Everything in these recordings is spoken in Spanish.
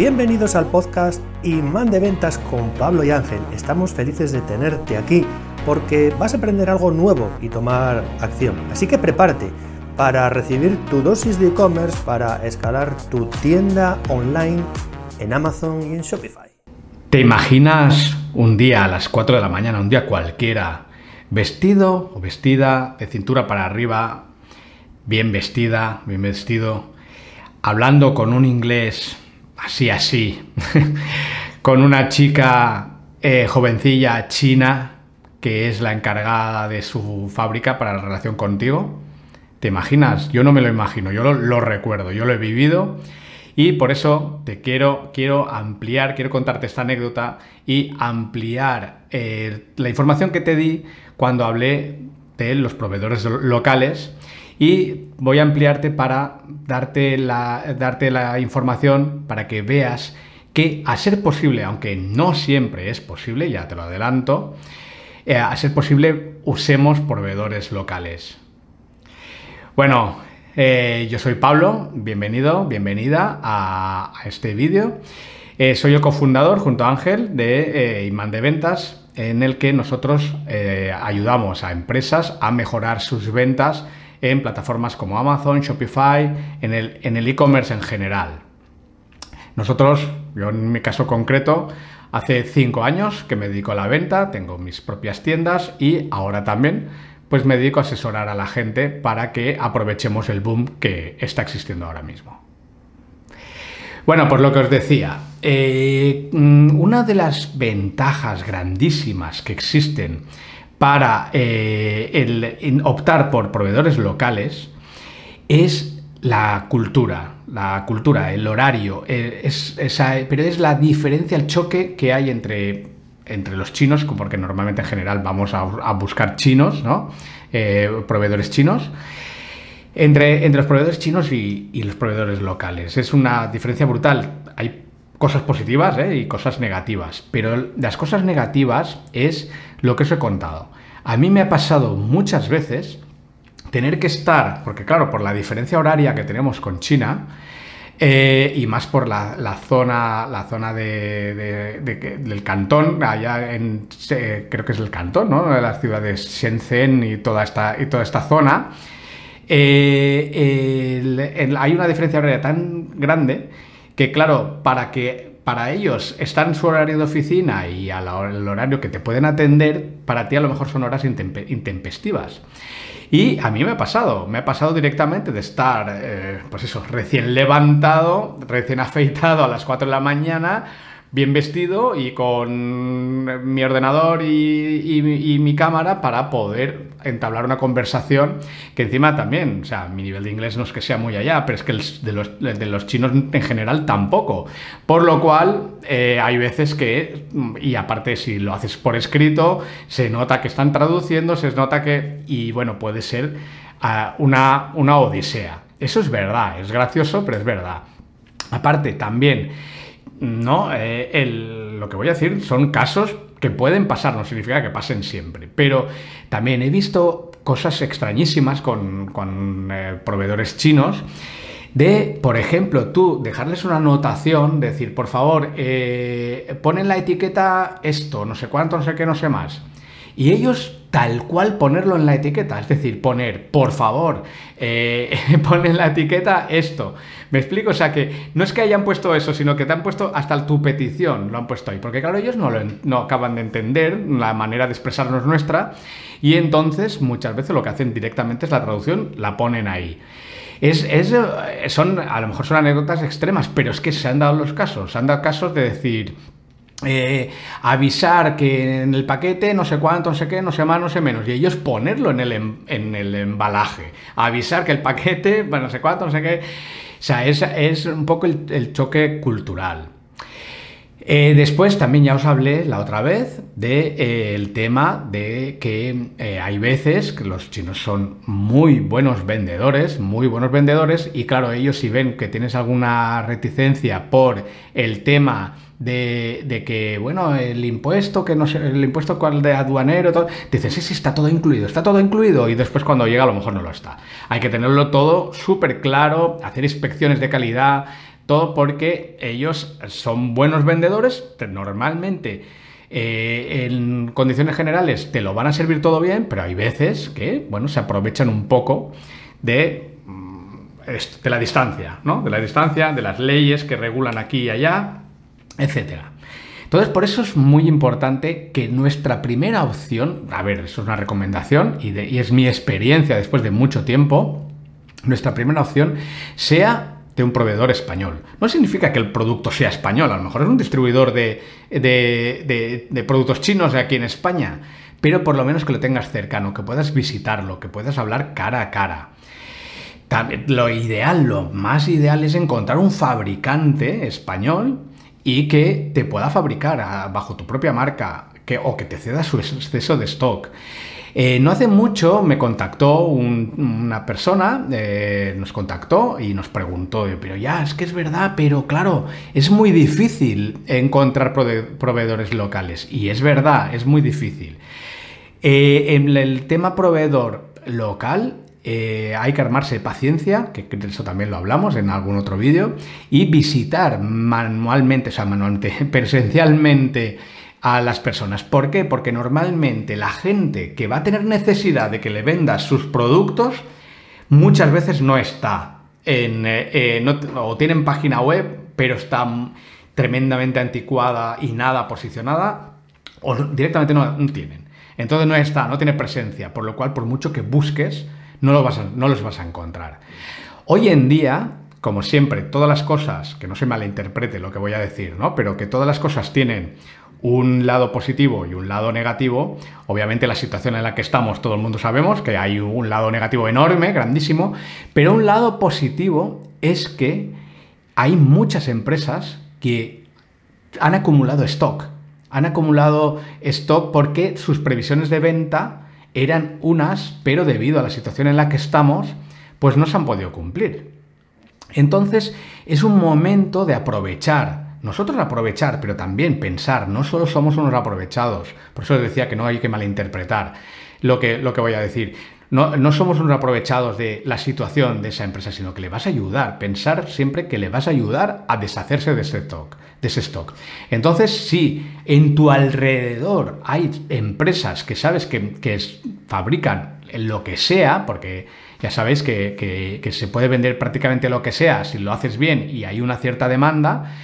Bienvenidos al podcast Imán de Ventas con Pablo y Ángel. Estamos felices de tenerte aquí porque vas a aprender algo nuevo y tomar acción. Así que prepárate para recibir tu dosis de e-commerce para escalar tu tienda online en Amazon y en Shopify. ¿Te imaginas un día a las 4 de la mañana, un día cualquiera, vestido o vestida de cintura para arriba, bien vestida, bien vestido, hablando con un inglés así, así, con una chica eh, jovencilla china que es la encargada de su fábrica para la relación contigo. ¿Te imaginas? Yo no me lo imagino, yo lo, recuerdo, yo lo he vivido y por eso te quiero, quiero ampliar, quiero contarte esta anécdota y ampliar eh, la información que te di cuando hablé de los proveedores locales y voy a ampliarte para darte la, darte la información para que veas que a ser posible, aunque no siempre es posible, ya te lo adelanto, eh, a ser posible usemos proveedores locales. Bueno, eh, yo soy Pablo, bienvenido, bienvenida a, este vídeo. Eh, soy el cofundador junto a Ángel de Imán de Ventas, en el que nosotros ayudamos a empresas a mejorar sus ventas en plataformas como Amazon, Shopify, en el e-commerce en, general. Nosotros, yo en mi caso concreto, hace cinco años que me dedico a la venta, tengo mis propias tiendas y ahora también pues me dedico a asesorar a la gente para que aprovechemos el boom que está existiendo ahora mismo. Bueno, pues lo que os decía, eh, mm, una de las ventajas grandísimas que existen para eh, optar por proveedores locales es la cultura, la cultura, el horario, eh, es, pero es la diferencia, el choque que hay entre, entre los chinos, porque normalmente en general vamos a, buscar chinos, ¿no? Eh, proveedores chinos. Entre, entre, los proveedores chinos y, los proveedores locales. Es una diferencia brutal. Cosas positivas ¿eh? y cosas negativas. Pero las cosas negativas es lo que os he contado. A mí me ha pasado muchas veces tener que estar, porque claro, por la diferencia horaria que tenemos con China, eh, y más por la, zona, la zona de, del cantón, allá en, creo que es el cantón, ¿no? De las ciudades Shenzhen y toda esta, y toda esta zona, eh, hay una diferencia horaria tan grande que claro, para que para ellos está en su horario de oficina y al horario que te pueden atender, para ti a lo mejor son horas intempestivas. Y a mí me ha pasado, me ha pasado directamente de estar, eh, pues eso, recién levantado, recién afeitado a las 4 de la mañana, bien vestido y con mi ordenador y, mi cámara para poder entablar una conversación que encima también, o sea, mi nivel de inglés no es que sea muy allá, pero es que el de, los, chinos en general tampoco. Por lo cual, eh, hay veces que, y aparte si lo haces por escrito, se nota que están traduciendo, se nota que, y bueno, puede ser ah, una, una odisea. Eso es verdad, es gracioso, pero es verdad. Aparte, también no, eh, lo que voy a decir son casos que pueden pasar, no significa que pasen siempre. Pero también he visto cosas extrañísimas con, eh, proveedores chinos de, por ejemplo, tú dejarles una anotación, decir, por favor, eh, ponen la etiqueta esto, no sé cuánto, no sé qué, no sé más. Y ellos tal cual ponerlo en la etiqueta, es decir, poner, por favor, eh, ponen la etiqueta esto. ¿Me explico? O sea, que no es que hayan puesto eso, sino que te han puesto hasta tu petición, lo han puesto ahí. Porque claro, ellos no, no acaban de entender la manera de expresarnos nuestra y entonces muchas veces lo que hacen directamente es la traducción, la ponen ahí. Es, es, son, a lo mejor son anécdotas extremas, pero es que se han dado los casos. Se han dado casos de decir, eh, avisar que en el paquete no sé cuánto, no sé qué, no sé más, no sé menos, y ellos ponerlo en el, em, en el embalaje, avisar que el paquete, bueno, no sé cuánto, no sé qué, o sea, es, es un poco el, choque cultural. Eh, después también ya os hablé la otra vez del de, eh, tema de que hay veces que los chinos son muy buenos vendedores, muy buenos vendedores, y claro, ellos si ven que tienes alguna reticencia por el tema de, que, bueno, el impuesto, que no sé, el impuesto cual de aduanero, dices, sí, sí, está todo incluido, está todo incluido, y después cuando llega a lo mejor no lo está. Hay que tenerlo todo súper claro, hacer inspecciones de calidad, Todo porque ellos son buenos vendedores, normalmente eh, en condiciones generales te lo van a servir todo bien, pero hay veces que, bueno, se aprovechan un poco de, mm, de la distancia, ¿no? De la distancia, de las leyes que regulan aquí y allá, etcétera. Entonces, por eso es muy importante que nuestra primera opción, a ver, eso es una recomendación y, es mi experiencia después de mucho tiempo, nuestra primera opción sea de un proveedor español. No significa que el producto sea español, a lo mejor es un distribuidor de, de, productos chinos aquí en España, pero por lo menos que lo tengas cercano, que puedas visitarlo, que puedas hablar cara a cara. lo ideal, lo más ideal es encontrar un fabricante español y que te pueda fabricar bajo tu propia marca que, o que te ceda su exceso de stock. Eh, no hace mucho me contactó una persona, eh, nos contactó y nos preguntó, pero ya, es que es verdad, pero claro, es muy difícil encontrar proveedores locales. Y es verdad, es muy difícil. Eh, en el tema proveedor local, eh, hay que armarse paciencia, que eso también lo hablamos en algún otro vídeo, y visitar manualmente, o sea, manualmente, presencialmente a las personas. ¿Por qué? Porque normalmente la gente que va a tener necesidad de que le vendas sus productos, muchas veces no está en, eh, eh, o tienen página web, pero está tremendamente anticuada y nada posicionada, o directamente no, no tienen. Entonces no está, no tiene presencia, por lo cual por mucho que busques, no, vas no los vas a encontrar. Hoy en día, como siempre, todas las cosas, que no se malinterprete lo que voy a decir, ¿no? Pero que todas las cosas tienen un lado positivo y un lado negativo. Obviamente la situación en la que estamos, todo el mundo sabemos que hay un lado negativo enorme, grandísimo, pero un lado positivo es que hay muchas empresas que han acumulado stock. Han acumulado stock porque sus previsiones de venta eran unas, pero debido a la situación en la que estamos, pues no se han podido cumplir. Entonces es un momento de aprovechar, nosotros aprovechar, pero también pensar, no solo somos unos aprovechados, por eso decía que no hay que malinterpretar lo que, lo que voy a decir. No, no, somos unos aprovechados de la situación de esa empresa, sino que le vas a ayudar. Pensar siempre que le vas a ayudar a deshacerse de ese stock. De ese stock. Entonces, si en tu alrededor hay empresas que sabes que, fabrican lo que sea, porque ya sabéis que, se puede vender prácticamente lo que sea si lo haces bien y hay una cierta demanda,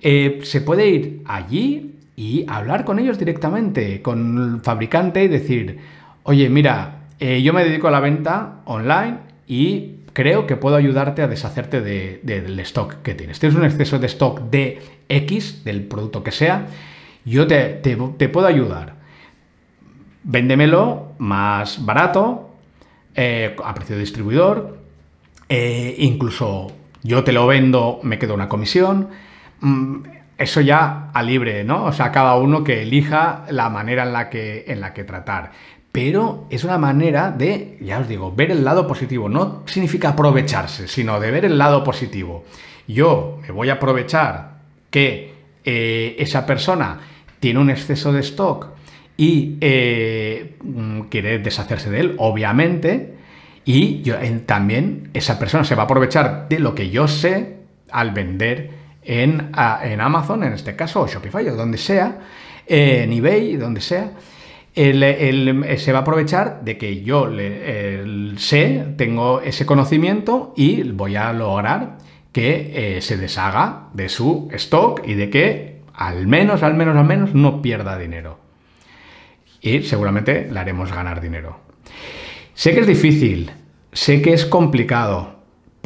eh, se puede ir allí y hablar con ellos directamente, con el fabricante y decir, oye, mira, eh, yo me dedico a la venta online y creo que puedo ayudarte a deshacerte del stock que tienes. Tienes un exceso de stock de X, del producto que sea, yo te, puedo ayudar. Véndemelo más barato, eh, a precio de distribuidor, eh, incluso yo te lo vendo, me quedo una comisión. Mm, eso ya a libre, ¿no? O sea, cada uno que elija la manera en la que, en la que tratar pero es una manera de, ya os digo, ver el lado positivo. No significa aprovecharse, sino de ver el lado positivo. Yo me voy a aprovechar que eh, esa persona tiene un exceso de stock y eh, mm, quiere deshacerse de él, obviamente, y yo, también esa persona se va a aprovechar de lo que yo sé al vender en, en Amazon, en este caso, o Shopify, o donde sea, en eBay, donde sea él, se va a aprovechar de que yo le, sé, tengo ese conocimiento y voy a lograr que eh, se deshaga de su stock y de que al menos, al menos, al menos no pierda dinero. Y seguramente le haremos ganar dinero. Sé que es difícil, sé que es complicado,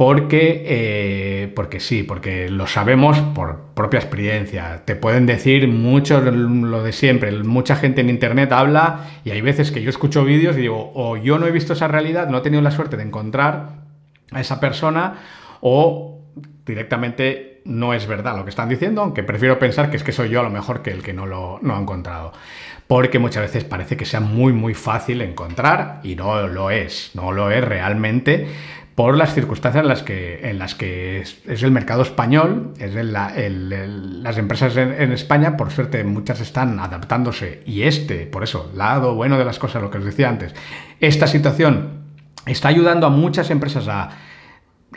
porque, eh, porque sí, porque lo sabemos por propia experiencia. Te pueden decir mucho lo de siempre. Mucha gente en internet habla y hay veces que yo escucho vídeos y digo, o yo no he visto esa realidad, no he tenido la suerte de encontrar a esa persona, o directamente no es verdad lo que están diciendo, aunque prefiero pensar que es que soy yo a lo mejor que el que no lo no ha encontrado. Porque muchas veces parece que sea muy muy fácil encontrar y no lo es, no lo es realmente por las circunstancias en las que, es, el mercado español, es las empresas en, España, por suerte muchas están adaptándose y este, por eso, lado bueno de las cosas, lo que os decía antes, esta situación está ayudando a muchas empresas a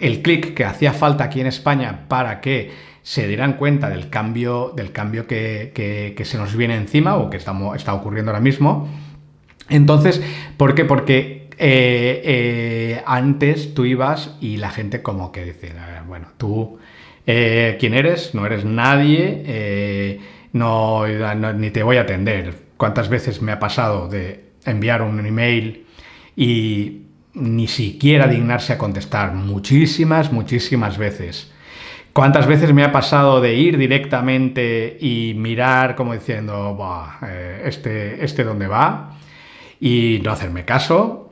el clic que hacía falta aquí en España para que se dieran cuenta del cambio, del cambio que, se nos viene encima o que está ocurriendo ahora mismo. Entonces, ¿por qué? Porque eh, eh, antes tú ibas y la gente como que dice, bueno, tú, eh, ¿quién eres? No eres nadie, no, ni te voy a atender. ¿Cuántas veces me ha pasado de enviar un email y ni siquiera dignarse a contestar? Muchísimas, muchísimas veces. ¿Cuántas veces me ha pasado de ir directamente y mirar como diciendo, este, este dónde va? Y no hacerme caso.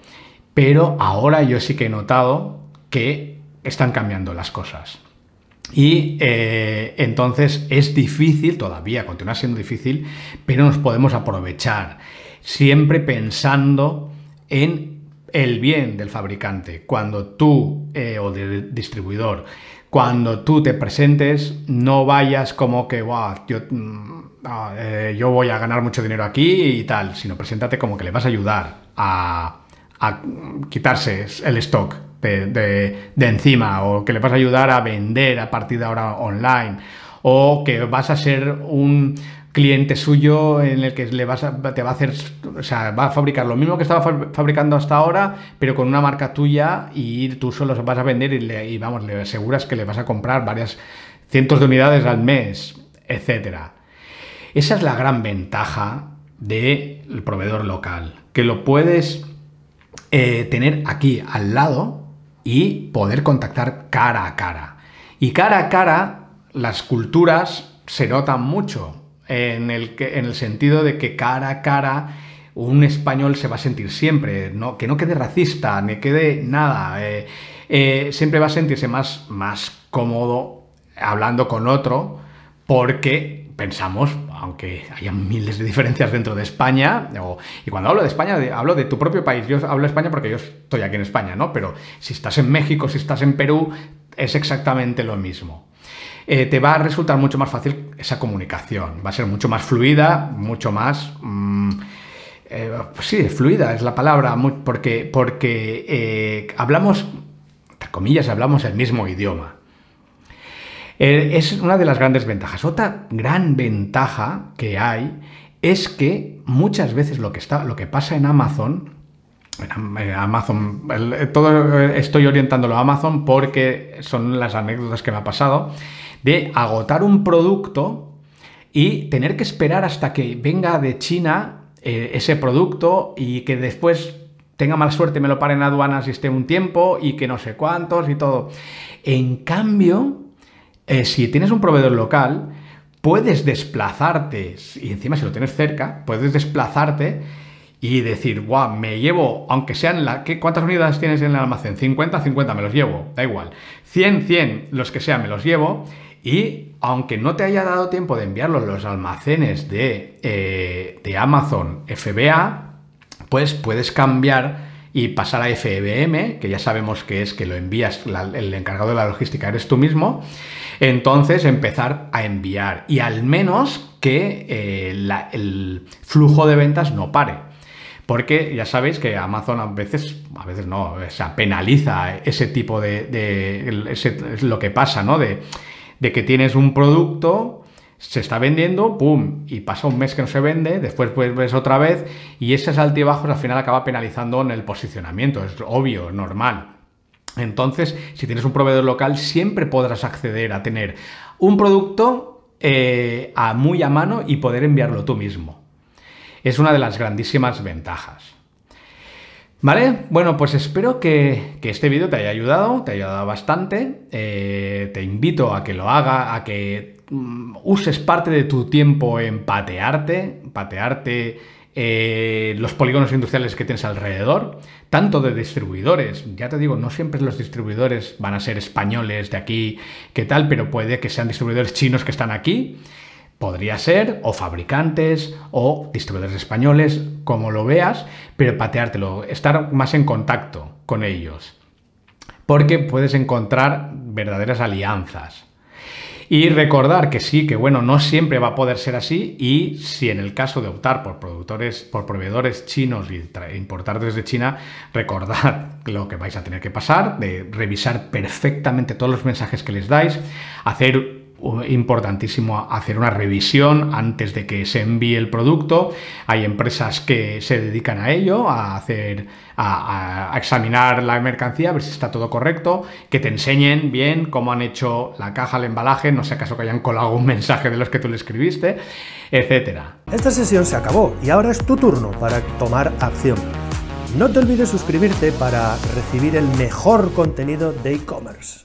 Pero ahora yo sí que he notado que están cambiando las cosas. Y eh, entonces es difícil, todavía continúa siendo difícil, pero nos podemos aprovechar, siempre pensando en el bien del fabricante. Cuando tú eh, o del distribuidor cuando tú te presentes, no vayas como que, yo, mm, ah, eh, yo voy a ganar mucho dinero aquí y tal, sino preséntate como que le vas a ayudar a, quitarse el stock de, encima o que le vas a ayudar a vender a partir de ahora online o que vas a ser un cliente suyo en el que le vas te va a hacer, o sea, va a fabricar lo mismo que estaba fabricando hasta ahora, pero con una marca tuya y tú solo vas a vender y, vamos, le aseguras que le vas a comprar varias cientos de unidades al mes, etcétera. Esa es la gran ventaja del proveedor local, que lo puedes eh, tener aquí al lado y poder contactar cara a cara. Y cara a cara, las culturas se notan mucho en el, en el sentido de que cara a cara un español se va a sentir siempre, no, que no quede racista, ni quede nada, eh, eh, siempre va a sentirse más, más cómodo hablando con otro porque pensamos, aunque haya miles de diferencias dentro de España, y cuando hablo de España, hablo de tu propio país, yo hablo de España porque yo estoy aquí en España, ¿no? Pero si estás en México, si estás en Perú, es exactamente lo mismo. Eh, te va a resultar mucho más fácil esa comunicación. Va a ser mucho más fluida, mucho más... Mm, eh, pues sí, fluida es la palabra, porque, porque eh, hablamos, entre comillas, hablamos el mismo idioma. Es una de las grandes ventajas. Otra gran ventaja que hay es que muchas veces lo que, está, lo que pasa en Amazon Amazon, todo estoy orientándolo a Amazon porque son las anécdotas que me ha pasado de agotar un producto y tener que esperar hasta que venga de China eh, ese producto y que después tenga mala suerte, me lo paren en aduanas y esté un tiempo y que no sé cuántos y todo. En cambio, eh, si tienes un proveedor local, puedes desplazarte, y encima si lo tienes cerca, puedes desplazarte y decir, guau, me llevo, aunque sean la, ¿qué, ¿cuántas unidades tienes en el almacén? 50, 50, me los llevo, da igual. 100, 100, los que sean, me los llevo y aunque no te haya dado tiempo de enviarlos los almacenes de, eh, de Amazon FBA, pues puedes cambiar y pasar a FBM, que ya sabemos que es que lo envías, el encargado de la logística eres tú mismo, entonces empezar a enviar y al menos que eh, el flujo de ventas no pare. Porque ya sabéis que Amazon a veces, a veces no, o sea, penaliza ese tipo de, de lo que pasa, ¿no? De que tienes un producto, se está vendiendo, ¡pum! Y pasa un mes que no se vende, después pues ves otra vez y ese altibajos al final acaba penalizando en el posicionamiento, es obvio, normal. Entonces, si tienes un proveedor local, siempre podrás acceder a tener un producto eh, a muy a mano y poder enviarlo tú mismo. Es una de las grandísimas ventajas. ¿Vale? Bueno, pues espero que, este vídeo te haya ayudado, te haya ayudado bastante. Eh, te invito a que lo haga, a que mm, uses parte de tu tiempo en patearte, patearte eh, los polígonos industriales que tienes alrededor, tanto de distribuidores. Ya te digo, no siempre los distribuidores van a ser españoles de aquí, qué tal, pero puede que sean distribuidores chinos que están aquí. Podría ser, o fabricantes, o distribuidores españoles, como lo veas, pero pateártelo, estar más en contacto con ellos. Porque puedes encontrar verdaderas alianzas. Y recordar que sí, que bueno, no siempre va a poder ser así y si en el caso de optar por productores, por proveedores chinos y importar desde China, recordad lo que vais a tener que pasar, de revisar perfectamente todos los mensajes que les dais, hacer importantísimo hacer una revisión antes de que se envíe el producto. Hay empresas que se dedican a ello, a hacer, a, examinar la mercancía, a ver si está todo correcto, que te enseñen bien cómo han hecho la caja, el embalaje, no sé acaso que hayan colado un mensaje de los que tú le escribiste, etcétera. Esta sesión se acabó y ahora es tu turno para tomar acción. No te olvides suscribirte para recibir el mejor contenido de e-commerce.